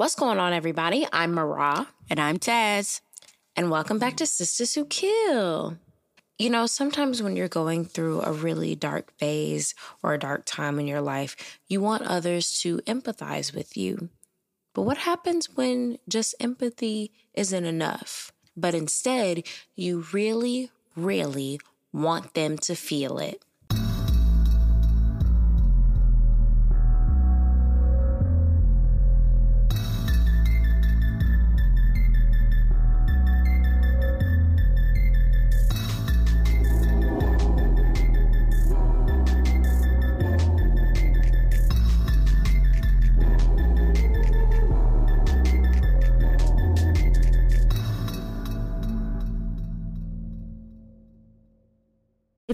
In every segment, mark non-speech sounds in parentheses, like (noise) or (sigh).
What's going on, everybody? I'm Mara. And I'm Taz. And welcome back to Sistas Who Kill. You know, sometimes when you're going through a really dark phase or a dark time in your life, you want others to empathize with you. But what happens when just empathy isn't enough? But instead, you really, really want them to feel it.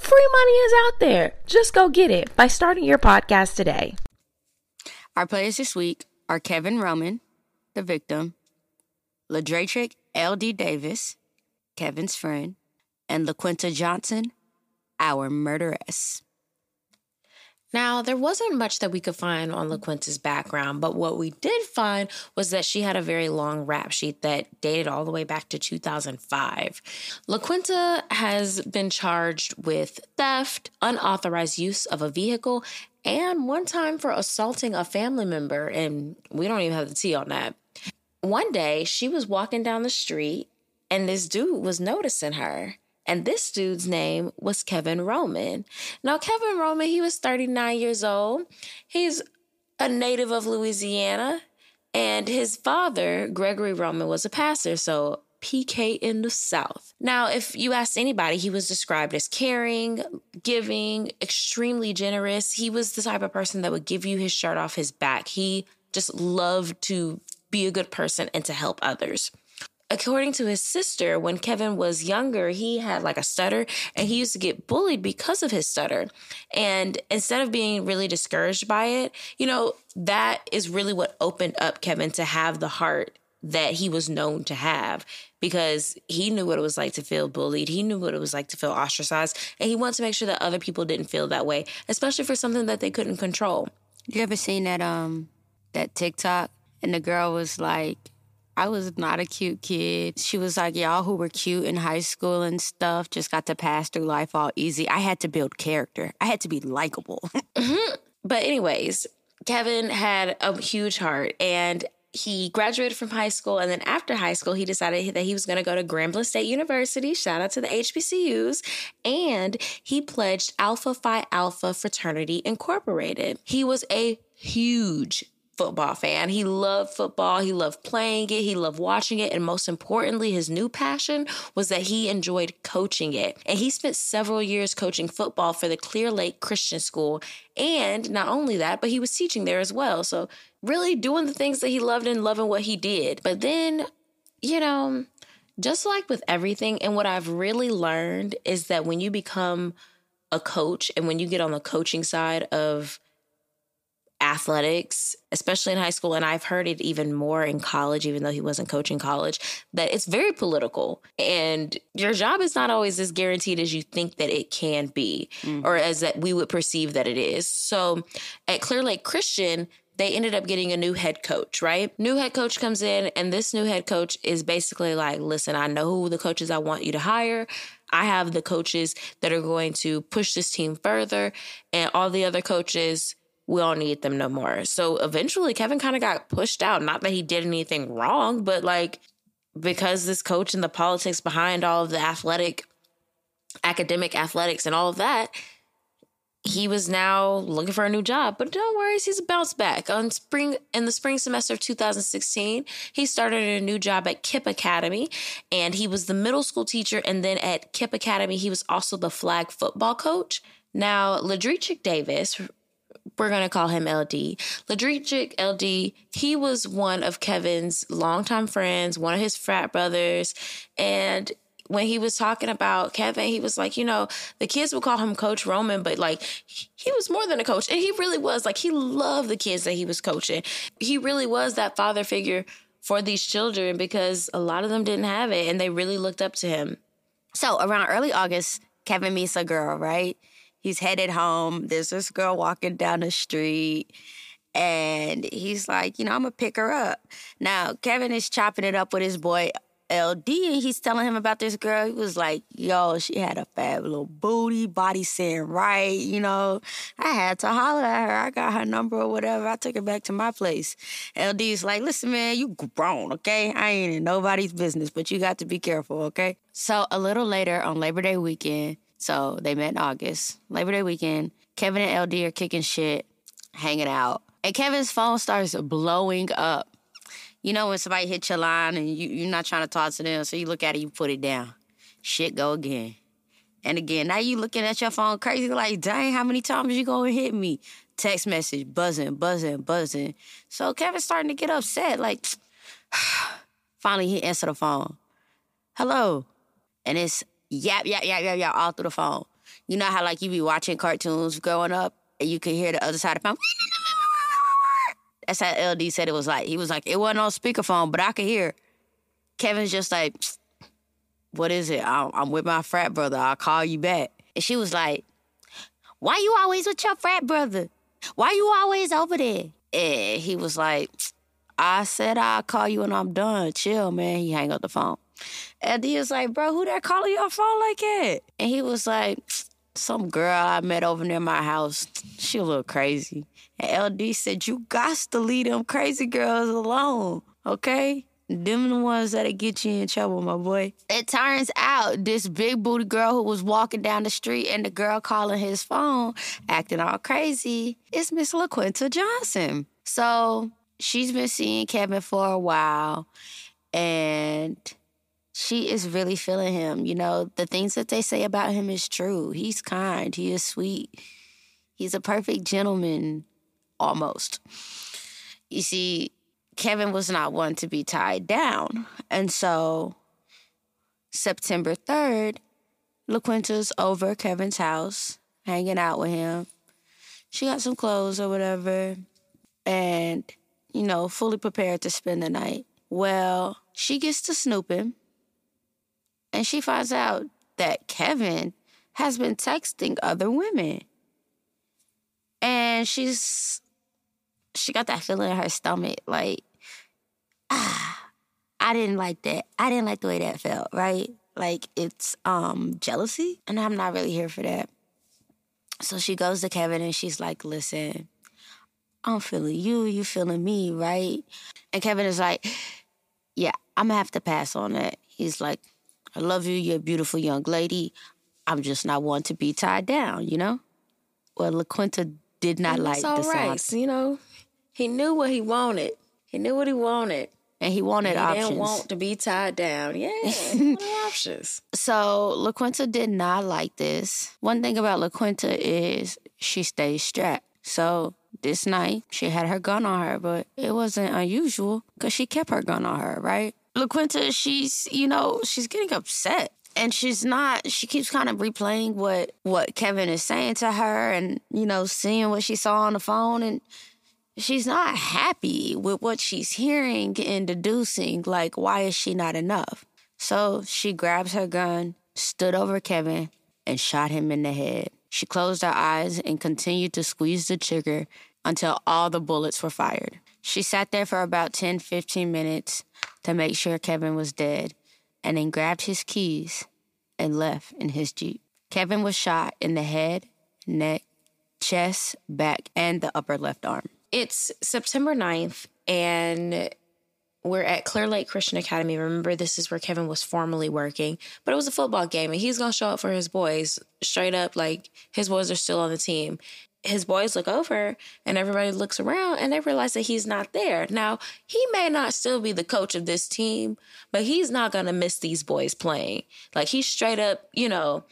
Free money is out there. Just go get it by starting your podcast today. Our players this week are Kevin Roman, the victim, Ladretic L.D. Davis, Kevin's friend, and LaQuinta Johnson, our murderess. Now, there wasn't much that we could find on LaQuinta's background, but what we did find was that she had a very long rap sheet that dated all the way back to 2005. LaQuinta has been charged with theft, unauthorized use of a vehicle, and one time for assaulting a family member, and we don't even have the tea on that. One day, she was walking down the street, and this dude was noticing her. And this dude's name was Kevin Roman. Now, Kevin Roman, he was 39 years old. He's a native of Louisiana. And his father, Gregory Roman, was a pastor. So, PK in the South. Now, if you ask anybody, he was described as caring, giving, extremely generous. He was the type of person that would give you his shirt off his back. He just loved to be a good person and to help others according to his sister, when Kevin was younger, he had like a stutter and he used to get bullied because of his stutter. And instead of being really discouraged by it, you know, that is really what opened up Kevin to have the heart that he was known to have because he knew what it was like to feel bullied. He knew what it was like to feel ostracized. And he wanted to make sure that other people didn't feel that way, especially for something that they couldn't control. You ever seen that um that TikTok and the girl was like I was not a cute kid. She was like, y'all who were cute in high school and stuff just got to pass through life all easy. I had to build character. I had to be likable. (laughs) mm-hmm. But anyways, Kevin had a huge heart and he graduated from high school and then after high school he decided that he was going to go to Grambling State University shout out to the HBCUs and he pledged Alpha Phi Alpha Fraternity Incorporated he was a huge football fan. He loved football. He loved playing it. He loved watching it. And most importantly, his new passion was that he enjoyed coaching it. And he spent several years coaching football for the Clear Lake Christian School. And not only that, but he was teaching there as well. So, really doing the things that he loved and loving what he did. But then, you know, just like with everything, and what I've really learned is that when you become a coach and when you get on the coaching side of athletics, especially in high school, and I've heard it even more in college, even though he wasn't coaching college, that it's very political. And your job is not always as guaranteed as you think that it can be, mm. or as that we would perceive that it is. So at Clear Lake Christian, they ended up getting a new head coach, right? New head coach comes in, and this new head coach is basically like, listen, I know who the coaches I want you to hire. I have the coaches that are going to push this team further, and all the other coaches we don't need them no more. So eventually Kevin kind of got pushed out. Not that he did anything wrong, but like because this coach and the politics behind all of the athletic, academic athletics and all of that, he was now looking for a new job. But don't worry, he's bounced back. On spring in the spring semester of 2016, he started a new job at KIPP Academy, and he was the middle school teacher. And then at KIPP Academy, he was also the flag football coach. Now, Ladretic Davis we're going to call him LD. Ladretic LD, he was one of Kevin's longtime friends, one of his frat brothers. And when he was talking about Kevin, he was like, you know, the kids would call him Coach Roman, but like he was more than a coach. And he really was. Like he loved the kids that he was coaching. He really was that father figure for these children because a lot of them didn't have it and they really looked up to him. So around early August, Kevin meets a girl, right? He's headed home. There's this girl walking down the street. And he's like, you know, I'm gonna pick her up. Now, Kevin is chopping it up with his boy LD and he's telling him about this girl. He was like, yo, she had a fab little booty, body saying right, you know. I had to holler at her. I got her number or whatever. I took her back to my place. LD's like, listen, man, you grown, okay? I ain't in nobody's business, but you got to be careful, okay? So a little later on Labor Day weekend, so they met in August, Labor Day weekend, Kevin and LD are kicking shit, hanging out. And Kevin's phone starts blowing up you know when somebody hits your line and you, you're not trying to talk to them, so you look at it, you put it down. Shit go again. And again, now you looking at your phone crazy, like, dang, how many times you gonna hit me? Text message, buzzing, buzzing, buzzing. So Kevin's starting to get upset. Like, (sighs) finally he answered the phone. Hello. And it's yap, yap, yap, yap, yap, all through the phone. You know how like you be watching cartoons growing up and you can hear the other side of the phone. (laughs) That's how LD said it was like. He was like, it wasn't on speakerphone, but I could hear. Kevin's just like, (sniffs) what is it? I'm with my frat brother. I'll call you back. And she was like, why you always with your frat brother? Why you always over there? And he was like, (sniffs) I said I'll call you when I'm done. Chill, man. He hang up the phone. And he was like, bro, who that calling your phone like that? And he was like, some girl I met over near my house. She a little crazy. And LD said, You got to leave them crazy girls alone, okay? Them the ones that'll get you in trouble, my boy. It turns out this big booty girl who was walking down the street and the girl calling his phone, acting all crazy, is Miss LaQuinta Johnson. So she's been seeing Kevin for a while and she is really feeling him. You know, the things that they say about him is true. He's kind, he is sweet, he's a perfect gentleman almost. You see, Kevin was not one to be tied down. And so September 3rd, LaQuinta's over Kevin's house, hanging out with him. She got some clothes or whatever, and, you know, fully prepared to spend the night. Well, she gets to snooping, and she finds out that Kevin has been texting other women. And she's she got that feeling in her stomach, like, ah, I didn't like that. I didn't like the way that felt, right? Like it's um jealousy, and I'm not really here for that. So she goes to Kevin and she's like, listen, I'm feeling you, you feeling me, right? And Kevin is like, yeah, I'm gonna have to pass on that. He's like, I love you, you're a beautiful young lady. I'm just not one to be tied down, you know? Well, LaQuinta did not like the right, sound. You know, he knew what he wanted. He knew what he wanted. And he wanted he options. didn't want to be tied down. Yeah, (laughs) options. So LaQuinta did not like this. One thing about LaQuinta is she stays strapped. So this night she had her gun on her, but it wasn't unusual because she kept her gun on her, right? LaQuinta, she's you know she's getting upset and she's not she keeps kind of replaying what what kevin is saying to her and you know seeing what she saw on the phone and she's not happy with what she's hearing and deducing, like, why is she not enough? So she grabs her gun, stood over Kevin, and shot him in the head. She closed her eyes and continued to squeeze the trigger until all the bullets were fired. She sat there for about 10, 15 minutes to make sure Kevin was dead, and then grabbed his keys and left in his Jeep. Kevin was shot in the head, neck, chest, back, and the upper left arm. It's September 9th, and we're at Clear Lake Christian Academy. Remember, this is where Kevin was formerly working, but it was a football game, and he's to show up for his boys straight up. Like, his boys are still on the team. His boys look over, and everybody looks around, and they realize that he's not there. Now, he may not still be the coach of this team, but he's not going to miss these boys playing. Like, he's straight up, you know,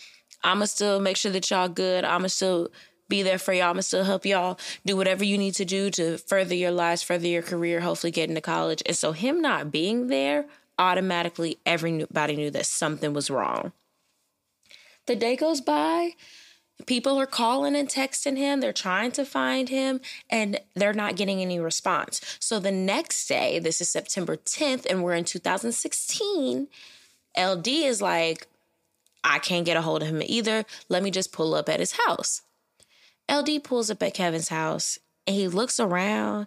I'm going to still make sure that y'all good. I'm going to still be there for y'all. I'm gonna still help y'all do whatever you need to do to further your lives, further your career, hopefully get into college. And so him not being there, automatically everybody knew that something was wrong. The day goes by, people are calling and texting him, they're trying to find him, and they're not getting any response. So the next day, this is September 10th, and we're in 2016, LD is like, I can't get a hold of him either. Let me just pull up at his house. LD pulls up at Kevin's house and he looks around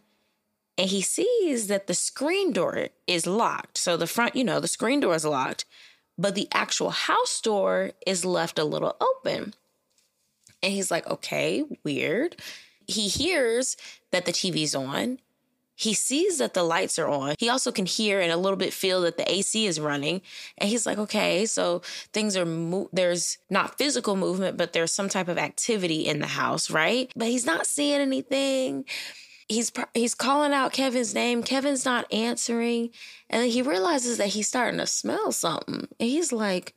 and he sees that the screen door is locked. So the front, you know, the screen door is locked, but the actual house door is left a little open. And he's like, okay, weird. He hears that the TV's on he sees that the lights are on. He also can hear and a little bit feel that the AC is running. And he's like, okay, so things are, mo- there's not physical movement, but there's some type of activity in the house, right? But he's not seeing anything. He's, he's calling out Kevin's name. Kevin's not answering. And then he realizes that he's starting to smell something. And he's like,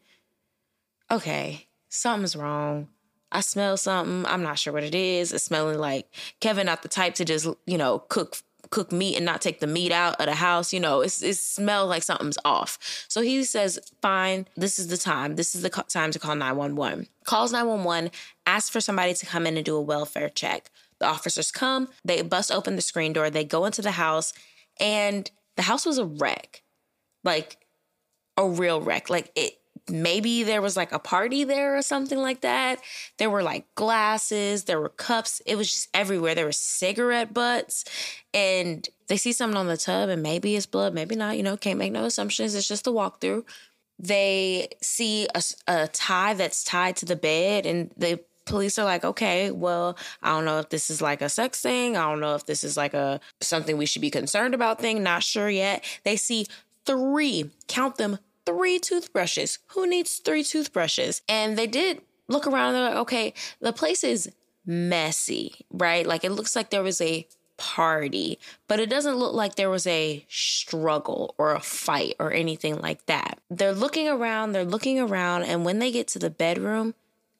okay, something's wrong. I smell something. I'm not sure what it is. It's smelling like Kevin, not the type to just, you know, cook cook meat and not take the meat out of the house. You know, it's, it smells like something's off. So he says, fine, this is the time. This is the time to call 911. Calls 911, asks for somebody to come in and do a welfare check. The officers come, they bust open the screen door, they go into the house, and the house was a wreck. Like a real wreck. Like it maybe there was like a party there or something like that. There were like glasses, there were cups. It was just everywhere. There were cigarette butts and they see something on the tub and maybe it's blood, maybe not, you know, can't make no assumptions. It's just a walkthrough. They see a, a tie that's tied to the bed and the police are like, okay, well, I don't know if this is like a sex thing. I don't know if this is like a something we should be concerned about thing. Not sure yet. They see three, count them, three toothbrushes. Who needs three toothbrushes? And they did look around and they're like, okay, the place is messy, right? Like it looks like there was a party, but it doesn't look like there was a struggle or a fight or anything like that. They're looking around, they're looking around, and when they get to the bedroom,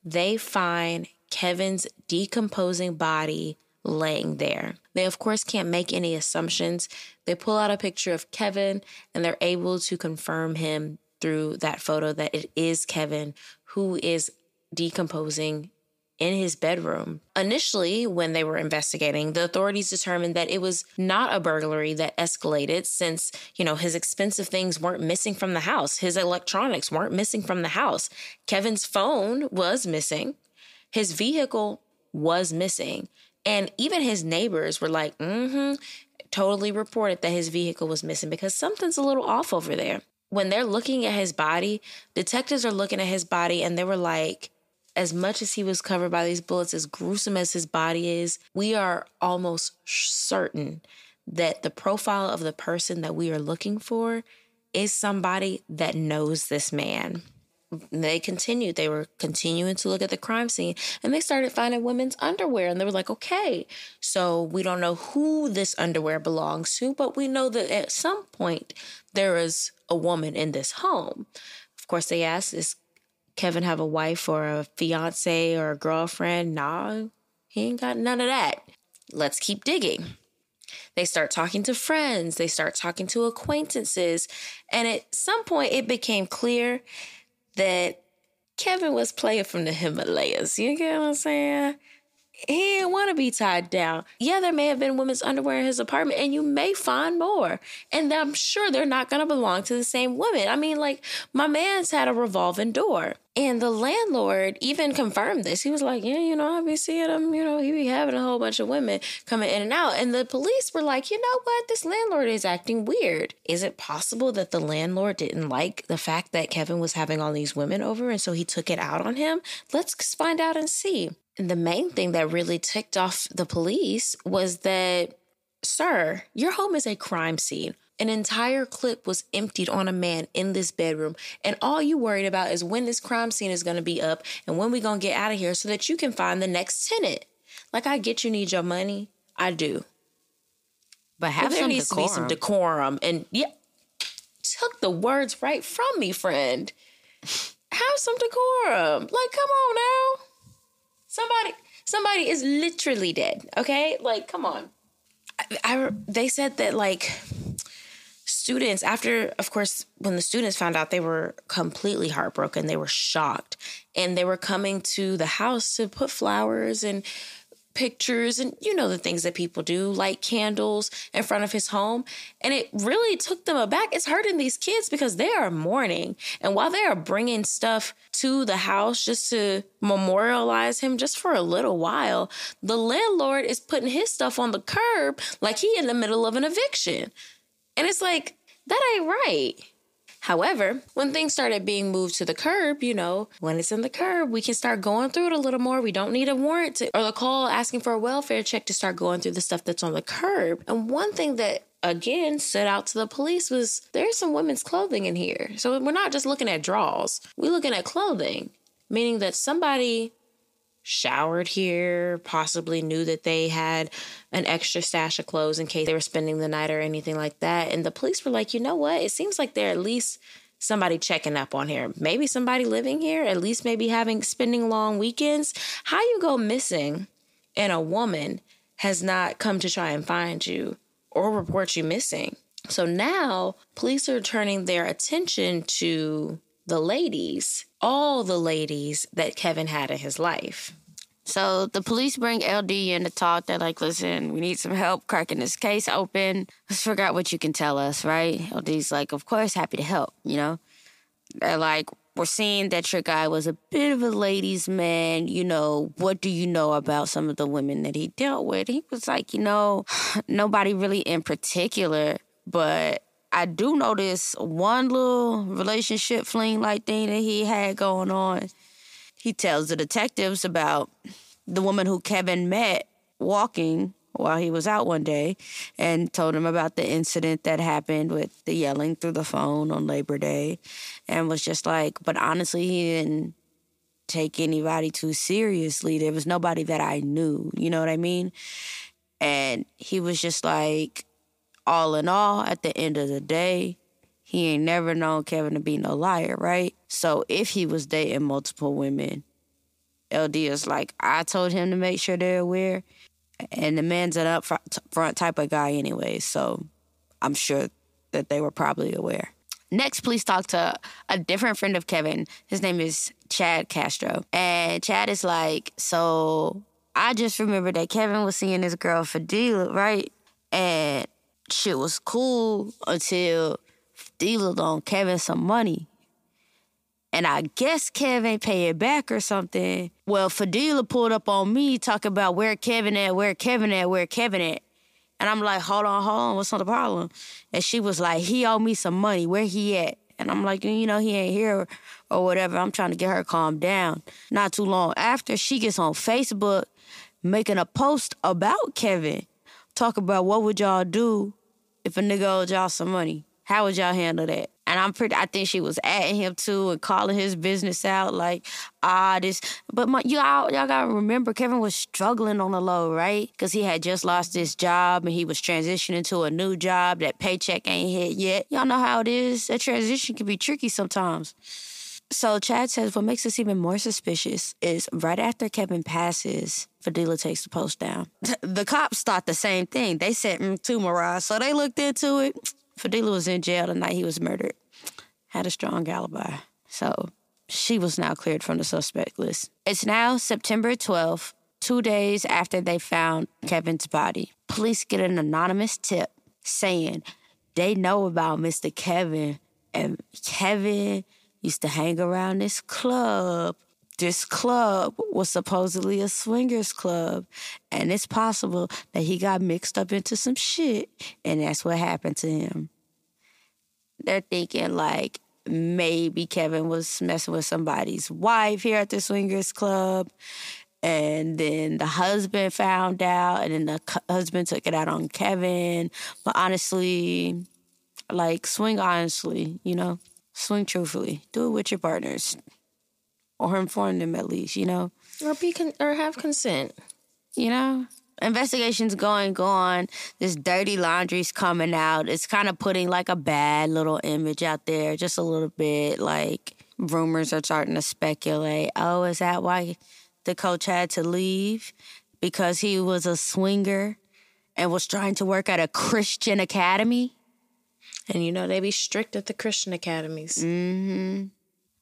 they find Kevin's decomposing body laying there. They, of course, can't make any assumptions. They pull out a picture of Kevin and they're able to confirm him through that photo that it is Kevin who is decomposing in his bedroom. Initially, when they were investigating, the authorities determined that it was not a burglary that escalated since, you know, his expensive things weren't missing from the house. His electronics weren't missing from the house. Kevin's phone was missing. His vehicle was missing. And even his neighbors were like, mm hmm, totally reported that his vehicle was missing because something's a little off over there. When they're looking at his body, detectives are looking at his body and they were like, as much as he was covered by these bullets, as gruesome as his body is, we are almost certain that the profile of the person that we are looking for is somebody that knows this man they continued. They were continuing to look at the crime scene and they started finding women's underwear. And they were like, okay, so we don't know who this underwear belongs to, but we know that at some point there is a woman in this home. Of course, they asked, is Kevin have a wife or a fiance or a girlfriend? Nah, he ain't got none of that. Let's keep digging. They start talking to friends, they start talking to acquaintances. And at some point, it became clear that Kevin was playing from the Himalayas. You get what I'm saying? He didn't want to be tied down. Yeah, there may have been women's underwear in his apartment, and you may find more. And I'm sure they're not going to belong to the same woman. I mean, like, my man's had a revolving door. And the landlord even confirmed this. He was like, Yeah, you know, I be seeing him, you know, he be having a whole bunch of women coming in and out. And the police were like, You know what? This landlord is acting weird. Is it possible that the landlord didn't like the fact that Kevin was having all these women over and so he took it out on him? Let's find out and see. And the main thing that really ticked off the police was that, sir, your home is a crime scene. An entire clip was emptied on a man in this bedroom, and all you worried about is when this crime scene is going to be up and when we going to get out of here so that you can find the next tenant. Like, I get you need your money. I do. But have but there needs decorum. to be some decorum. And yeah, took the words right from me, friend. Have some decorum. Like, come on now. Somebody Somebody is literally dead. Okay, like come on. I, I they said that like students after of course when the students found out they were completely heartbroken they were shocked and they were coming to the house to put flowers and pictures and you know the things that people do light candles in front of his home. And it really took them aback. It's hurting these kids because they are mourning. And while they are bringing stuff to the house just to memorialize him just for a little while the landlord is putting his stuff on the curb like he in the middle of an eviction. And it's like that ain't right However, when things started being moved to the curb, you know, when it's in the curb, we can start going through it a little more. We don't need a warrant to, or a call asking for a welfare check to start going through the stuff that's on the curb. And one thing that again stood out to the police was there's some women's clothing in here. So we're not just looking at draws. We're looking at clothing, meaning that somebody showered here, possibly knew that they had an extra stash of clothes in case they were spending the night or anything like that. And the police were like, you know what? It seems like they're at least somebody checking up on here. Maybe somebody living here, at least maybe having spending long weekends. How you go missing and a woman has not come to try and find you or report you missing. So now police are turning their attention to the ladies, all the ladies that Kevin had in his life. So the police bring LD in to talk. They're like, listen, we need some help cracking this case open. Let's figure out what you can tell us, right? LD's like, of course, happy to help, you know? They're like, we're seeing that your guy was a bit of a ladies' man. You know, what do you know about some of the women that he dealt with? He was like, you know, (sighs) nobody really in particular, but I do notice one little relationship fling like thing that he had going on. He tells the detectives about the woman who Kevin met walking while he was out one day and told him about the incident that happened with the yelling through the phone on Labor Day and was just like, but honestly, he didn't take anybody too seriously. There was nobody that I knew, you know what I mean? And he was just like, all in all, at the end of the day, he ain't never known Kevin to be no liar, right? So if he was dating multiple women, LD is like, I told him to make sure they're aware. And the man's an upfront type of guy anyway, so I'm sure that they were probably aware. Next, please talk to a different friend of Kevin. His name is Chad Castro. And Chad is like, So I just remember that Kevin was seeing this girl for Fadila, right? And shit was cool until Fadila loaned Kevin some money. And I guess Kevin paid it back or something. Well, Fadila pulled up on me talking about where Kevin at, where Kevin at, where Kevin at. And I'm like, hold on, hold on, what's not the problem? And she was like, he owed me some money, where he at? And I'm like, you know, he ain't here or whatever. I'm trying to get her calmed down. Not too long after, she gets on Facebook making a post about Kevin talk about what would y'all do if a nigga owed y'all some money. How would y'all handle that? And I'm pretty. I think she was at him too and calling his business out like, ah, this. But my, y'all, y'all gotta remember, Kevin was struggling on the low, right? Because he had just lost his job and he was transitioning to a new job. That paycheck ain't hit yet. Y'all know how it is. That transition can be tricky sometimes. So Chad says what makes us even more suspicious is right after Kevin passes, Fadila takes the post down. The cops thought the same thing. They sent him to Mirage, so they looked into it. Fadila was in jail the night he was murdered. Had a strong alibi. So she was now cleared from the suspect list. It's now September 12th, two days after they found Kevin's body. Police get an anonymous tip saying they know about Mr. Kevin, and Kevin used to hang around this club. This club was supposedly a swingers club, and it's possible that he got mixed up into some shit, and that's what happened to him. They're thinking like maybe Kevin was messing with somebody's wife here at the swingers club, and then the husband found out, and then the husband took it out on Kevin. But honestly, like swing honestly, you know. Swing truthfully. Do it with your partners, or inform them at least. You know, or be con- or have consent. You know, investigations going go on. This dirty laundry's coming out. It's kind of putting like a bad little image out there, just a little bit. Like rumors are starting to speculate. Oh, is that why the coach had to leave because he was a swinger and was trying to work at a Christian academy. And you know, they be strict at the Christian academies. Mm-hmm.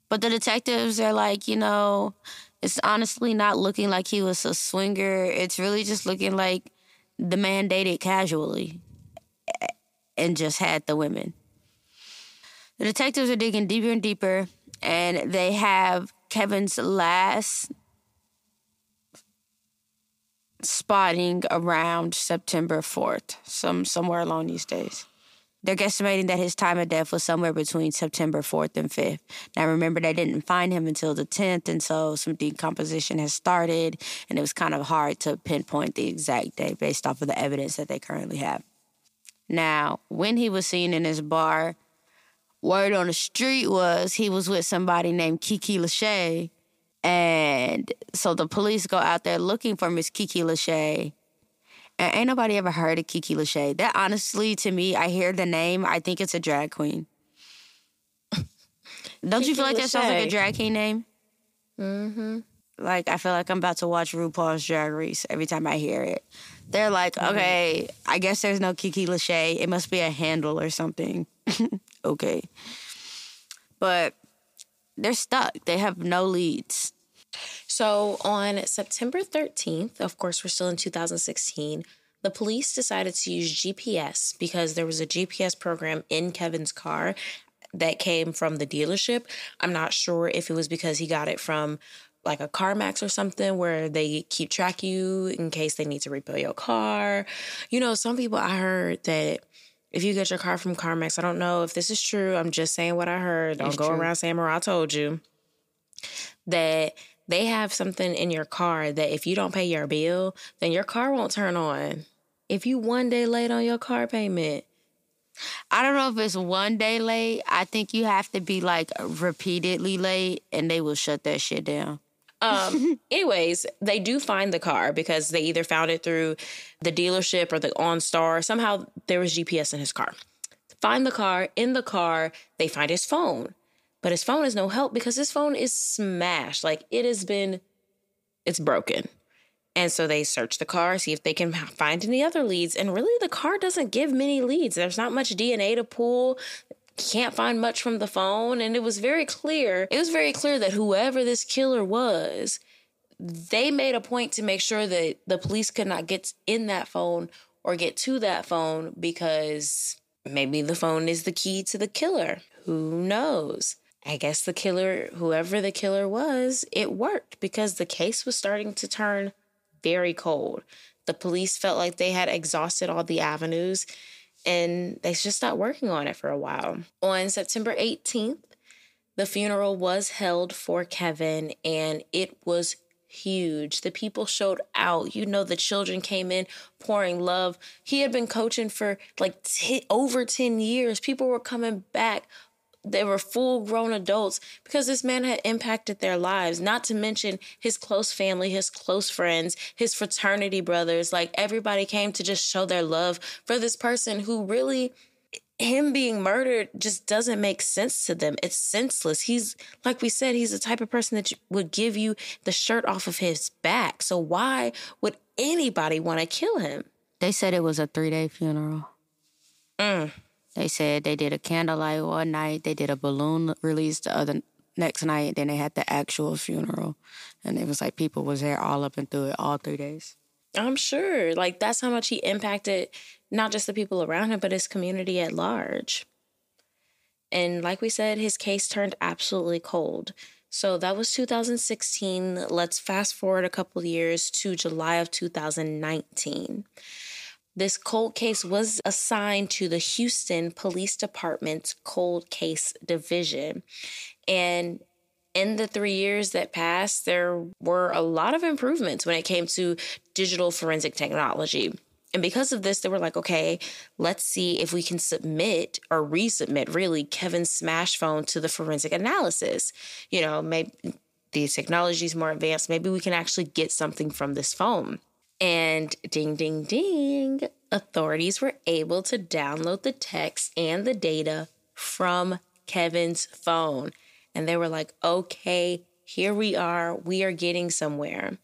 But the detectives are like, you know, it's honestly not looking like he was a swinger. It's really just looking like the man dated casually and just had the women. The detectives are digging deeper and deeper, and they have Kevin's last spotting around September 4th, some somewhere along these days. They're guesstimating that his time of death was somewhere between September 4th and 5th. Now, remember, they didn't find him until the 10th, and so some decomposition has started, and it was kind of hard to pinpoint the exact day based off of the evidence that they currently have. Now, when he was seen in his bar, word on the street was he was with somebody named Kiki Lachey. And so the police go out there looking for Miss Kiki Lachey and ain't nobody ever heard of Kiki Lachey. That honestly, to me, I hear the name, I think it's a drag queen. (laughs) Don't Kiki you feel like Lachey. that sounds like a drag queen name? Mm-hmm. Like I feel like I'm about to watch RuPaul's Drag Race every time I hear it. They're like, mm-hmm. okay, I guess there's no Kiki Lachey. It must be a handle or something. (laughs) okay. But they're stuck. They have no leads. So on September 13th, of course, we're still in 2016, the police decided to use GPS because there was a GPS program in Kevin's car that came from the dealership. I'm not sure if it was because he got it from like a CarMax or something where they keep track you in case they need to repair your car. You know, some people I heard that if you get your car from CarMax, I don't know if this is true. I'm just saying what I heard. Don't it's go true. around saying, I told you. That they have something in your car that if you don't pay your bill, then your car won't turn on. If you one day late on your car payment, I don't know if it's one day late. I think you have to be like repeatedly late and they will shut that shit down. Um, (laughs) anyways, they do find the car because they either found it through the dealership or the OnStar. Somehow there was GPS in his car. Find the car. In the car, they find his phone. But his phone is no help because his phone is smashed. Like it has been, it's broken. And so they search the car, see if they can find any other leads. And really, the car doesn't give many leads. There's not much DNA to pull. Can't find much from the phone. And it was very clear, it was very clear that whoever this killer was, they made a point to make sure that the police could not get in that phone or get to that phone because maybe the phone is the key to the killer. Who knows? I guess the killer, whoever the killer was, it worked because the case was starting to turn very cold. The police felt like they had exhausted all the avenues and they just stopped working on it for a while. On September 18th, the funeral was held for Kevin and it was huge. The people showed out. You know, the children came in pouring love. He had been coaching for like t- over 10 years. People were coming back they were full grown adults because this man had impacted their lives, not to mention his close family, his close friends, his fraternity brothers. Like everybody came to just show their love for this person who really him being murdered just doesn't make sense to them. It's senseless. He's like we said, he's the type of person that would give you the shirt off of his back. So why would anybody want to kill him? They said it was a three day funeral. Mm. They said they did a candlelight one night, they did a balloon release the other next night, then they had the actual funeral. And it was like people was there all up and through it all three days. I'm sure. Like that's how much he impacted not just the people around him, but his community at large. And like we said, his case turned absolutely cold. So that was 2016. Let's fast forward a couple years to July of 2019. This cold case was assigned to the Houston Police Department's Cold Case Division. And in the three years that passed, there were a lot of improvements when it came to digital forensic technology. And because of this, they were like, okay, let's see if we can submit or resubmit really Kevin's smash phone to the forensic analysis. You know, maybe the technology is more advanced. Maybe we can actually get something from this phone. And ding, ding, ding, authorities were able to download the text and the data from Kevin's phone. And they were like, okay, here we are, we are getting somewhere.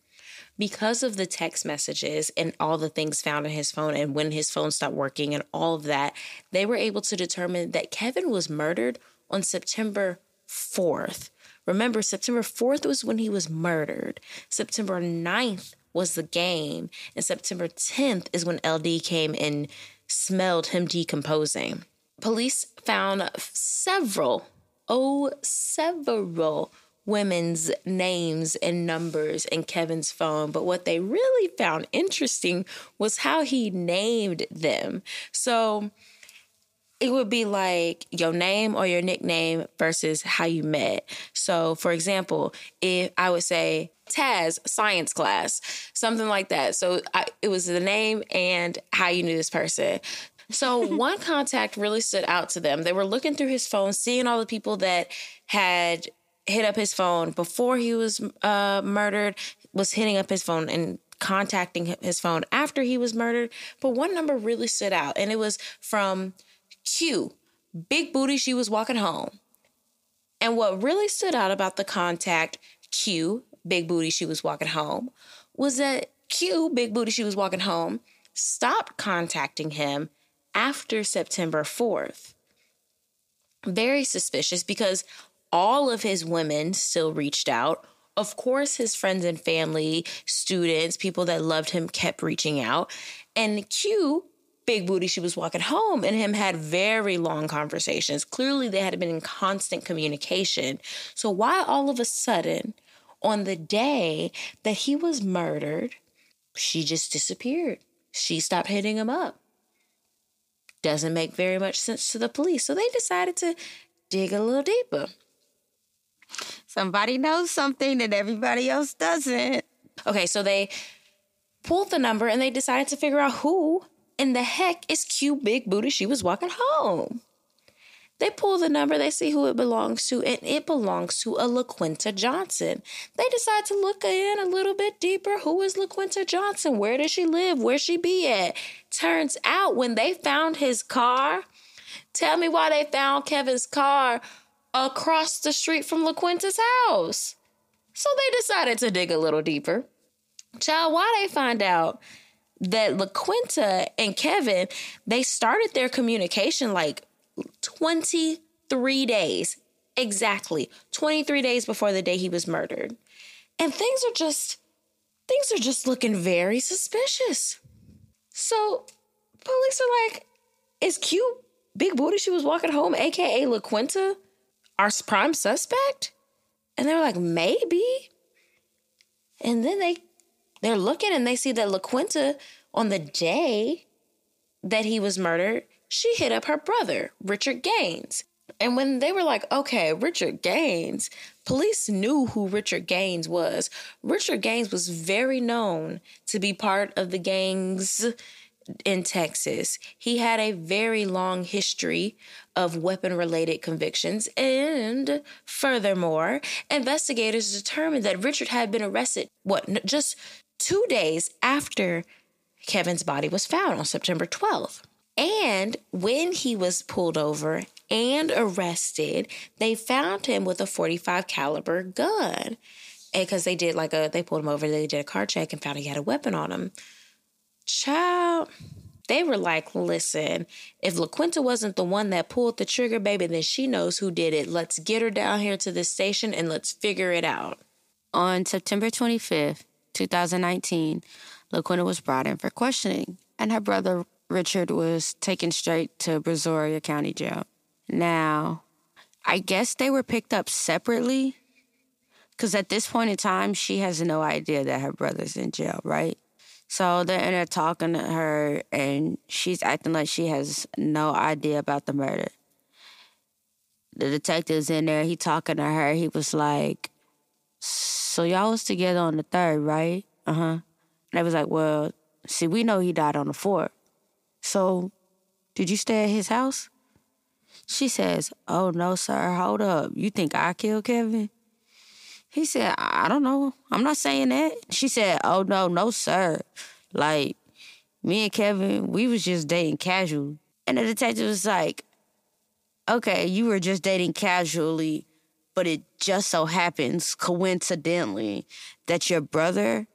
Because of the text messages and all the things found in his phone, and when his phone stopped working and all of that, they were able to determine that Kevin was murdered on September 4th. Remember, September 4th was when he was murdered. September 9th was the game. And September 10th is when LD came and smelled him decomposing. Police found several, oh, several women's names and numbers in Kevin's phone. But what they really found interesting was how he named them. So, it would be like your name or your nickname versus how you met. So, for example, if I would say Taz science class, something like that. So, I, it was the name and how you knew this person. So, (laughs) one contact really stood out to them. They were looking through his phone, seeing all the people that had hit up his phone before he was uh, murdered, was hitting up his phone and contacting his phone after he was murdered. But one number really stood out, and it was from Q, big booty, she was walking home. And what really stood out about the contact, Q, big booty, she was walking home, was that Q, big booty, she was walking home, stopped contacting him after September 4th. Very suspicious because all of his women still reached out. Of course, his friends and family, students, people that loved him kept reaching out. And Q big booty she was walking home and him had very long conversations clearly they had been in constant communication so why all of a sudden on the day that he was murdered she just disappeared she stopped hitting him up doesn't make very much sense to the police so they decided to dig a little deeper somebody knows something that everybody else doesn't okay so they pulled the number and they decided to figure out who in the heck is Q Big Booty? She was walking home. They pull the number, they see who it belongs to, and it belongs to a LaQuinta Johnson. They decide to look in a little bit deeper. Who is LaQuinta Johnson? Where does she live? Where she be at? Turns out when they found his car, tell me why they found Kevin's car across the street from LaQuinta's house. So they decided to dig a little deeper. Child, why they find out that LaQuinta and Kevin, they started their communication like 23 days, exactly 23 days before the day he was murdered. And things are just, things are just looking very suspicious. So police are like, is Q, Big Booty she was walking home, aka LaQuinta, our prime suspect? And they were like, maybe. And then they they're looking and they see that LaQuinta, on the day that he was murdered, she hit up her brother, Richard Gaines. And when they were like, okay, Richard Gaines, police knew who Richard Gaines was. Richard Gaines was very known to be part of the gangs in Texas. He had a very long history of weapon related convictions. And furthermore, investigators determined that Richard had been arrested, what, just two days after Kevin's body was found on September 12th. And when he was pulled over and arrested, they found him with a 45 caliber gun. And because they did like a, they pulled him over, they did a car check and found he had a weapon on him. Child, they were like, listen, if LaQuinta wasn't the one that pulled the trigger, baby, then she knows who did it. Let's get her down here to the station and let's figure it out. On September 25th, 2019, LaQuinta was brought in for questioning, and her brother Richard was taken straight to Brazoria County Jail. Now, I guess they were picked up separately because at this point in time, she has no idea that her brother's in jail, right? So they're in there talking to her, and she's acting like she has no idea about the murder. The detective's in there, he talking to her. He was like, so y'all was together on the third, right? Uh huh. And they was like, well, see, we know he died on the fourth. So, did you stay at his house? She says, oh no, sir, hold up. You think I killed Kevin? He said, I don't know. I'm not saying that. She said, oh no, no, sir. Like, me and Kevin, we was just dating casual. And the detective was like, okay, you were just dating casually But it just so happens, coincidentally, that your brother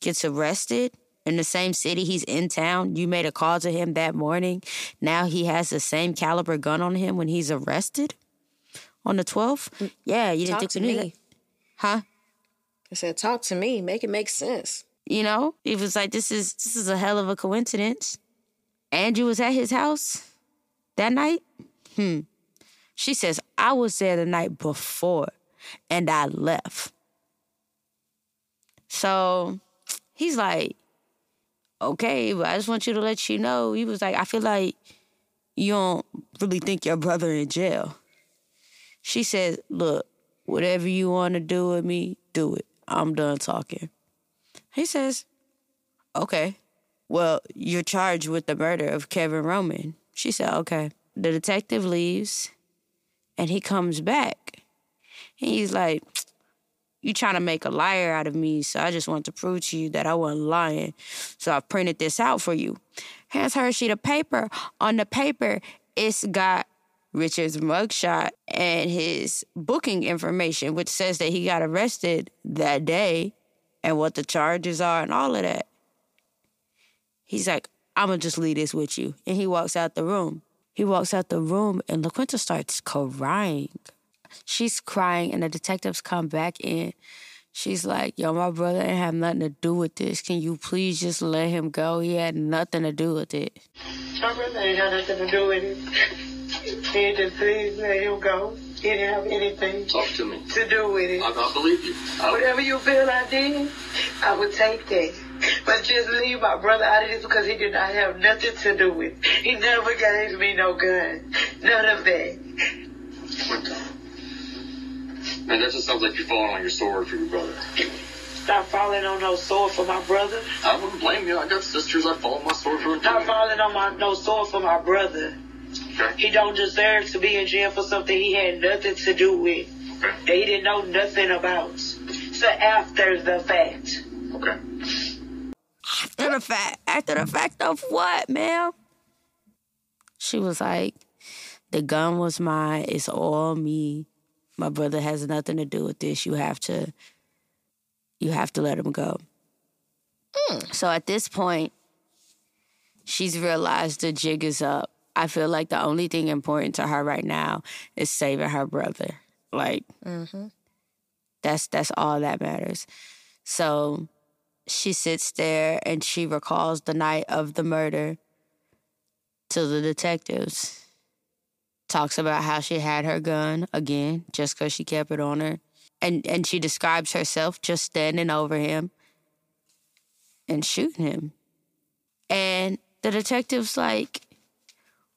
gets arrested in the same city he's in town. You made a call to him that morning. Now he has the same caliber gun on him when he's arrested on the 12th. Mm. Yeah, you didn't talk think to me. That? Huh? I said, talk to me. Make it make sense. You know, it was like this is this is a hell of a coincidence. Andrew was at his house that night. Hmm. She says, I was there the night before and I left. So he's like, okay, but I just want you to let you know. He was like, I feel like you don't really think your brother in jail. She said, look, whatever you want to do with me, do it. I'm done talking. He says, okay. Well, you're charged with the murder of Kevin Roman. She said, okay. The detective leaves and he comes back. He's like, you trying to make a liar out of me, so I just want to prove to you that I wasn't lying. So I printed this out for you. Hands her a sheet of paper. On the paper, it's got Richard's mugshot and his booking information, which says that he got arrested that day and what the charges are and all of that. He's like, I'm gonna just leave this with you. And he walks out the room. He walks out the room and LaQuinta starts crying. She's crying, and the detectives come back in. She's like, Yo, my brother ain't have nothing to do with this. Can you please just let him go? He had nothing to do with it. My brother ain't got nothing to do with it. He just please let him go. He didn't have anything Talk to me. to do with it. I, I believe you. I, Whatever you feel I did, I would take that. But just leave my brother out of this because he did not have nothing to do with it. He never gave me no gun. None of that. Man, that just sounds like you're falling on your sword for your brother. Stop falling on no sword for my brother. I wouldn't blame you. I got sisters. I fall on my sword for Stop falling on my no sword for my brother. Okay. He don't deserve to be in jail for something he had nothing to do with. Okay. That he didn't know nothing about. So after the fact. Okay. After the fact, after the fact of what, ma'am? She was like, the gun was mine. It's all me. My brother has nothing to do with this. You have to, you have to let him go. Hmm. So at this point, she's realized the jig is up. I feel like the only thing important to her right now is saving her brother. Like, mm-hmm. that's that's all that matters. So she sits there and she recalls the night of the murder to the detectives. Talks about how she had her gun again just because she kept it on her. And, and she describes herself just standing over him and shooting him. And the detective's like,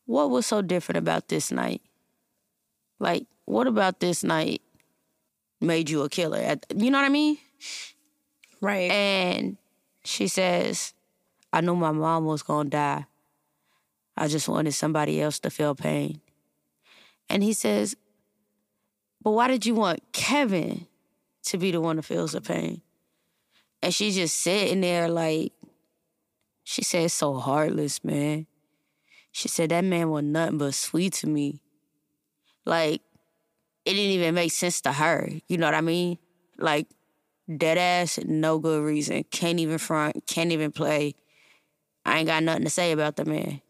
What was so different about this night? Like, what about this night made you a killer? You know what I mean? Right. And she says, I knew my mom was going to die. I just wanted somebody else to feel pain. And he says, But why did you want Kevin to be the one that feels the pain? And she's just sitting there like, she said, so heartless, man. She said, that man was nothing but sweet to me. Like, it didn't even make sense to her. You know what I mean? Like, dead ass, no good reason. Can't even front, can't even play. I ain't got nothing to say about the man.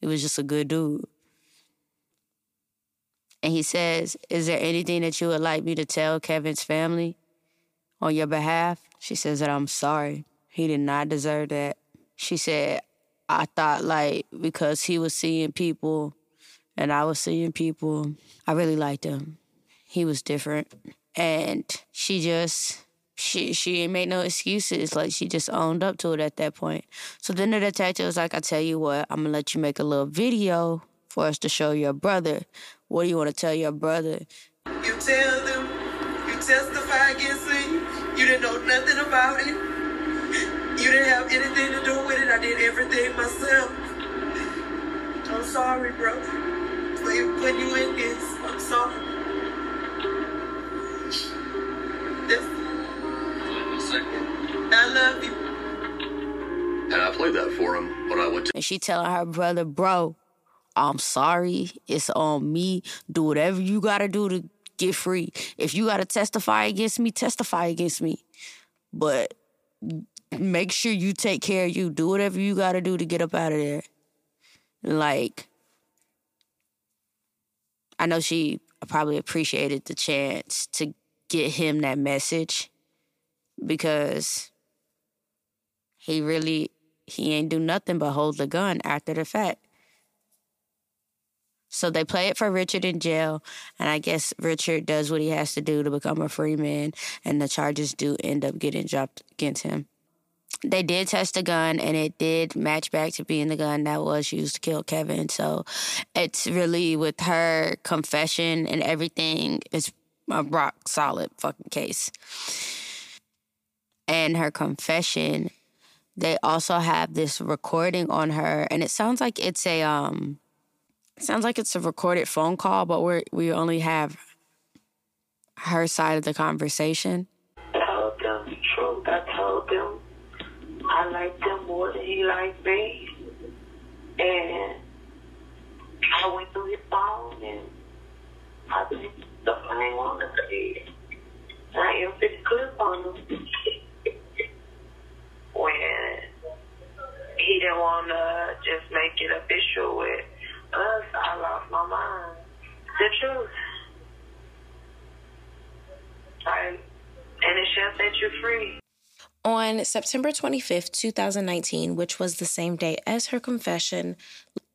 He was just a good dude. And he says, Is there anything that you would like me to tell Kevin's family on your behalf? She says that I'm sorry. He did not deserve that. She said, I thought like because he was seeing people and I was seeing people, I really liked him. He was different. And she just she she ain't made no excuses. Like she just owned up to it at that point. So then the detective was like, I tell you what, I'm gonna let you make a little video for us to show your brother. What do you want to tell your brother? You tell them, you testify against me. You didn't know nothing about it. You didn't have anything to do with it. I did everything myself. I'm sorry, bro, For putting you in this. I'm sorry. This, I love you. And I played that for him, but I went to And she telling her brother, bro, I'm sorry. It's on me. Do whatever you gotta do to get free. If you got to testify against me, testify against me. But make sure you take care of you. Do whatever you got to do to get up out of there. Like, I know she probably appreciated the chance to get him that message because he really he ain't do nothing but hold the gun after the fact. So they play it for Richard in jail, and I guess Richard does what he has to do to become a free man, and the charges do end up getting dropped against him. They did test the gun, and it did match back to being the gun that was used to kill Kevin. So it's really with her confession and everything, it's a rock solid fucking case. And her confession, they also have this recording on her, and it sounds like it's a um sounds like it's a recorded phone call, but we we only have her side of the conversation. Told them the truth. I told them I liked them more than he liked me. And I went through his phone and I stuff I didn't want to say. I emptied the clip on him (laughs) when he didn't want to just make it official with I lost my mind. The truth. And it shall set you free. On September 25th, 2019, which was the same day as her confession,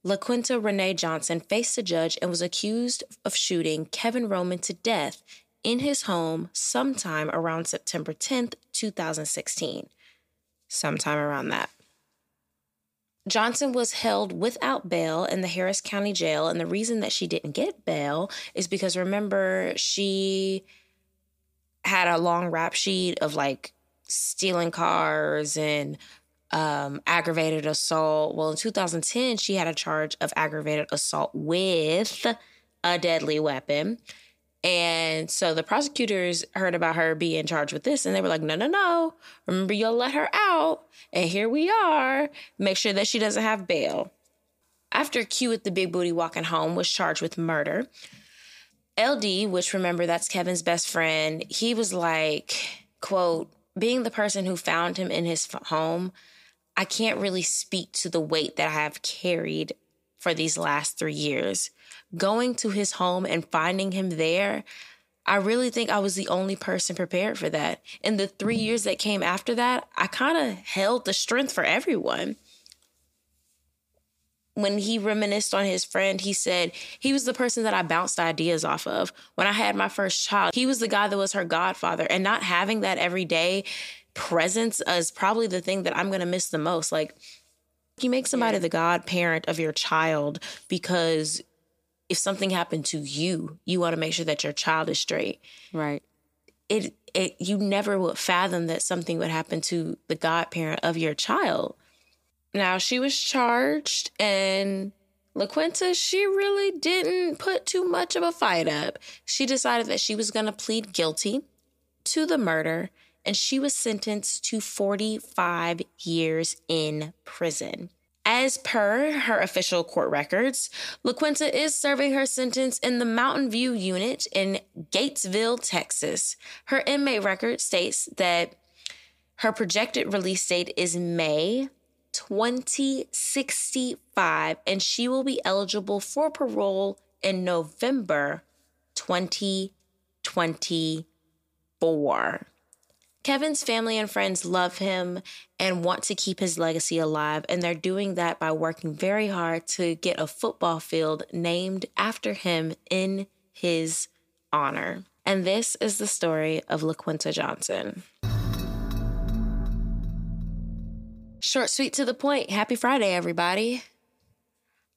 LaQuinta Renee Johnson faced a judge and was accused of shooting Kevin Roman to death in his home sometime around September 10th, 2016. Sometime around that. Johnson was held without bail in the Harris County Jail. And the reason that she didn't get bail is because remember, she had a long rap sheet of like stealing cars and um, aggravated assault. Well, in 2010, she had a charge of aggravated assault with a deadly weapon. And so the prosecutors heard about her being charged with this and they were like, no, no, no. Remember, you'll let her out. And here we are. Make sure that she doesn't have bail. After Q with the big booty walking home was charged with murder, LD, which remember that's Kevin's best friend, he was like, quote, being the person who found him in his home, I can't really speak to the weight that I have carried for these last three years going to his home and finding him there, I really think I was the only person prepared for that. In the three mm-hmm. years that came after that, I kind of held the strength for everyone. When he reminisced on his friend, he said he was the person that I bounced ideas off of. When I had my first child, he was the guy that was her godfather. And not having that everyday presence is probably the thing that I'm going to miss the most. Like, you make somebody the godparent of your child because if something happened to you, you want to make sure that your child is straight. Right. It it you never would fathom that something would happen to the godparent of your child. Now she was charged and LaQuinta, she really didn't put too much of a fight up. She decided that she was going to plead guilty to the murder and she was sentenced to 45 years in prison. As per her official court records, LaQuinta is serving her sentence in the Mountain View unit in Gatesville, Texas. Her inmate record states that her projected release date is May 2065, and she will be eligible for parole in November 2024. Kevin's family and friends love him and want to keep his legacy alive, and they're doing that by working very hard to get a football field named after him in his honor. And this is the story of LaQuinta Johnson. Short, sweet, to the point. Happy Friday, everybody.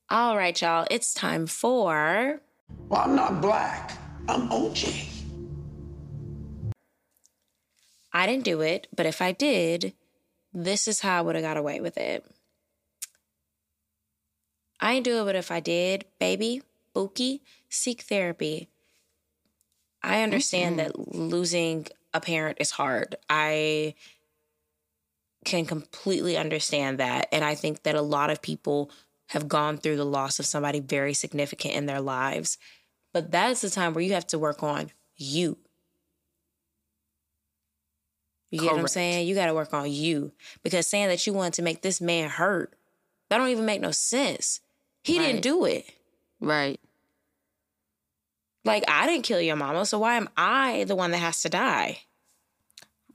All right, y'all, it's time for. Well, I'm not black, I'm OJ. I didn't do it, but if I did, this is how I would have got away with it. I didn't do it, but if I did, baby, Bookie, seek therapy. I understand mm-hmm. that losing a parent is hard. I can completely understand that. And I think that a lot of people have gone through the loss of somebody very significant in their lives. But that's the time where you have to work on you. You get what I'm saying? You got to work on you because saying that you want to make this man hurt, that don't even make no sense. He Right. didn't do it. Right. Like I didn't kill your mama, so why am I the one that has to die?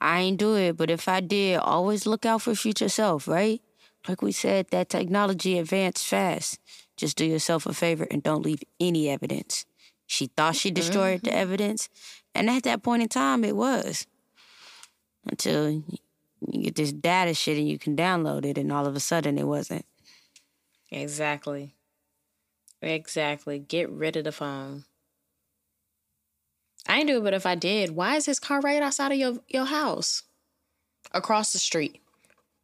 I ain't do it, but if I did, always look out for future self, right? Like we said, that technology advanced fast. Just do yourself a favor and don't leave any evidence. She thought she destroyed the mm-hmm. evidence, and at that point in time, it was. Until you get this data shit and you can download it, and all of a sudden, it wasn't. Exactly. Exactly. Get rid of the phone. I ain't do it, but if I did, why is his car right outside of your, your house? Across the street.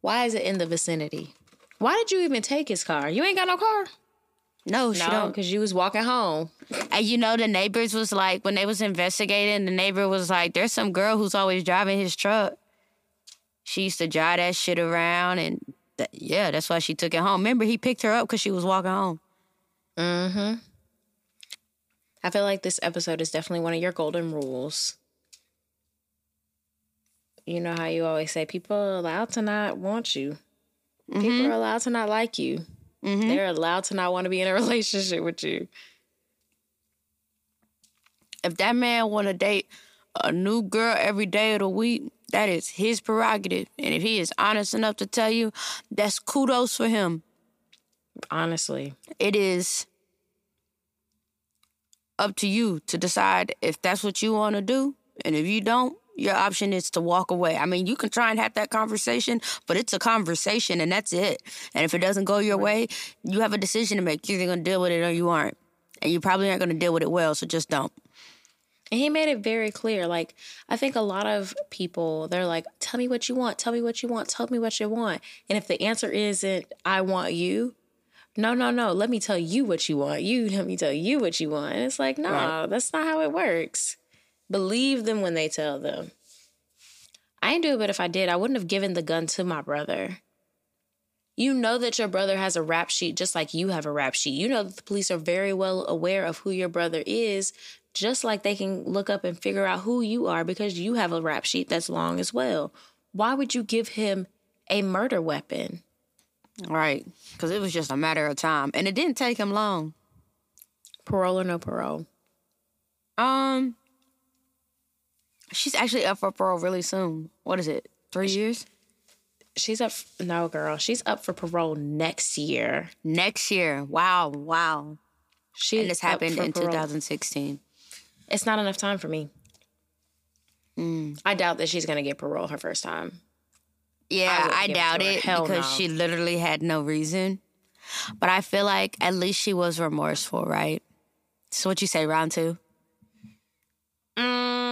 Why is it in the vicinity? Why did you even take his car? You ain't got no car? No, she No, don't. because you was walking home. And you know, the neighbors was like, when they was investigating, the neighbor was like, there's some girl who's always driving his truck. She used to drive that shit around, and th- yeah, that's why she took it home. Remember, he picked her up because she was walking home. Mm-hmm. I feel like this episode is definitely one of your golden rules. You know how you always say people are allowed to not want you. People are allowed to not like you. Mm-hmm. They're allowed to not want to be in a (laughs) relationship with you. If that man want to date a new girl every day of the week, that is his prerogative. And if he is honest enough to tell you, that's kudos for him. Honestly. It is up to you to decide if that's what you want to do. And if you don't, your option is to walk away. I mean, you can try and have that conversation, but it's a conversation and that's it. And if it doesn't go your way, you have a decision to make. You're either going to deal with it or you aren't. And you probably aren't going to deal with it well, so just don't. And he made it very clear. Like, I think a lot of people, they're like, tell me what you want, tell me what you want, tell me what you want. And if the answer isn't, I want you, no, no, no, let me tell you what you want. You let me tell you what you want. And it's like, no, Right. that's not how it works. Believe them when they tell them. I ain't do it, but if I did, I wouldn't have given the gun to my brother. You know that your brother has a rap sheet just like you have a rap sheet. You know that the police are very well aware of who your brother is, just like they can look up and figure out who you are because you have a rap sheet that's long as well. Why would you give him a murder weapon? Right. Because it was just a matter of time. And it didn't take him long. Parole or no parole? Um, she's actually up for parole really soon. What is it? Three years? She's up. No, girl. She's up for parole next year. Next year. Wow. Wow. She And this happened in parole. 2016. It's not enough time for me. I doubt that she's gonna get parole her first time. Yeah, I, to doubt it Hell because no. she literally had no reason. But I feel like at least she was remorseful, right? So what you say, round two? Mm,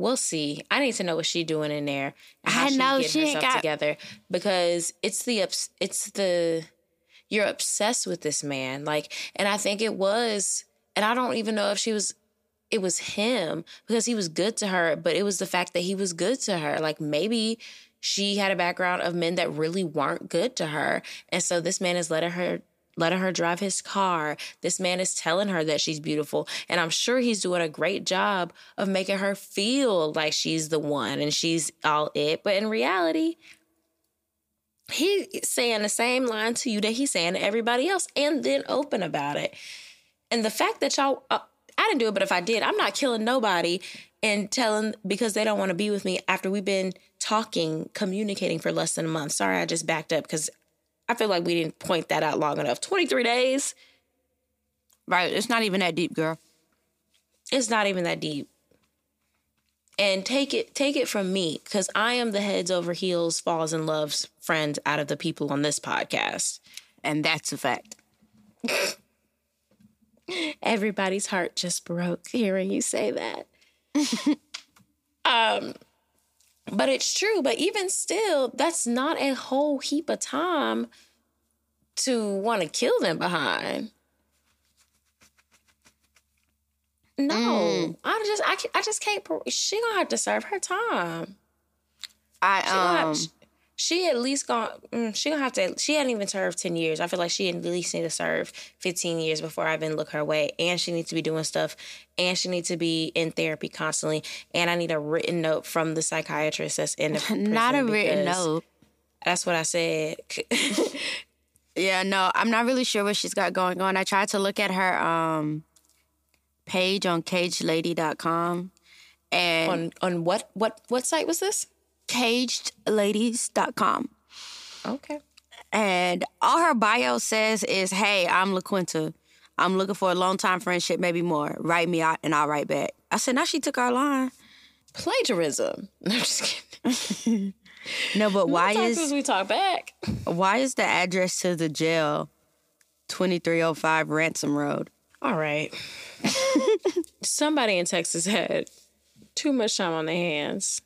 we'll see. I need to know what she's doing in there. I know, she ain't got- together because it's the ups- it's the you're obsessed with this man. Like, and I think it was, and I don't even know if she was. It was him because he was good to her, but it was the fact that he was good to her. Like maybe she had a background of men that really weren't good to her, and so this man is letting her letting her drive his car. This man is telling her that she's beautiful. And I'm sure he's doing a great job of making her feel like she's the one and she's all it. But in reality, he's saying the same line to you that he's saying to everybody else and then open about it. And the fact that y'all, uh, I didn't do it, but if I did, I'm not killing nobody and telling because they don't want to be with me after we've been talking, communicating for less than a month. Sorry, I just backed up because I feel like we didn't point that out long enough. 23 days, Right. It's not even that deep, girl. it's not even that deep. And take it take it from me cuz I am the heads over heels falls in love's friend out of the people on this podcast. And that's a fact. (laughs) Everybody's heart just broke hearing you say that. (laughs) um but it's true, but even still that's not a whole heap of time to want to kill them behind. No, I just I, I just can't. She gonna have to serve her time. I She um she, at least gone. Mm, she gonna have to. She hadn't even served ten years. I feel like she at least need to serve fifteen years before I even look her way. And she needs to be doing stuff. And she needs to be in therapy constantly. And I need a written note from the psychiatrist that's in the (laughs) Not a written note. That's what I said. (laughs) Yeah, no, I'm not really sure what she's got going on. I tried to look at her um page on cagelady.com and on on what what what site was this? cagedladies.com. Okay. And all her bio says is, "Hey, I'm LaQuinta. I'm looking for a long time friendship, maybe more. Write me out, and I'll write back." I said, "Now she took our line." Plagiarism. (laughs) No, I'm just kidding. (laughs) No, but why Talk is we talk back? why is the address to the jail 2305 Ransom Road? All right. (laughs) Somebody in Texas had too much time on their hands.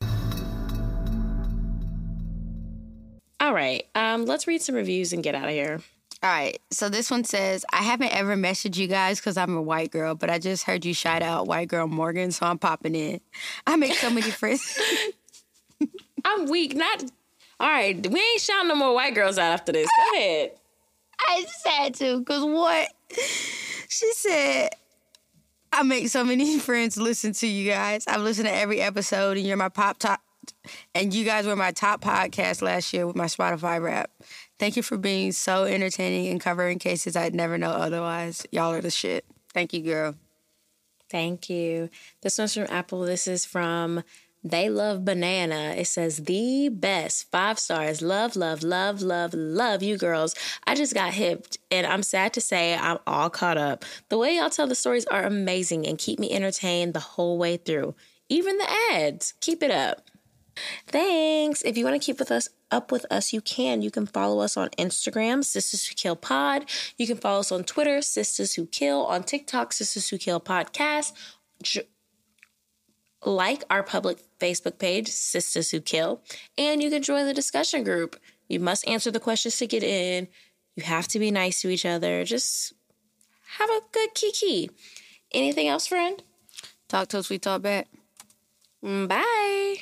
All right. Um, let's read some reviews and get out of here. All right, so this one says, I haven't ever messaged you guys because I'm a white girl, but I just heard you shout out white girl Morgan, so I'm popping in. I make so many friends. (laughs) I'm weak. Not all right. We ain't shouting no more white girls out after this. Go ahead. (laughs) I just had to, because what? She said, I make so many (laughs) friends listen to you guys. I've listened to every episode, and you're my pop top. And you guys were my top podcast last year with my Spotify rap. Thank you for being so entertaining and covering cases I'd never know otherwise. Y'all are the shit. Thank you, girl. Thank you. This one's from Apple. This is from They Love Banana. It says, The best. Five stars. Love, love, love, love, love you girls. I just got hipped, and I'm sad to say I'm all caught up. The way y'all tell the stories are amazing and keep me entertained the whole way through. Even the ads. Keep it up. Thanks. If you want to keep with us up with us, you can. You can follow us on Instagram, Sistas Who Kill Pod. You can follow us on Twitter, Sistas Who Kill. On TikTok, Sistas Who Kill Podcast. J- like our public Facebook page, Sistas Who Kill, and you can join the discussion group. You must answer the questions to get in. You have to be nice to each other. Just have a good kiki. Anything else, friend? Talk to us, we talk back. Mm, Bye.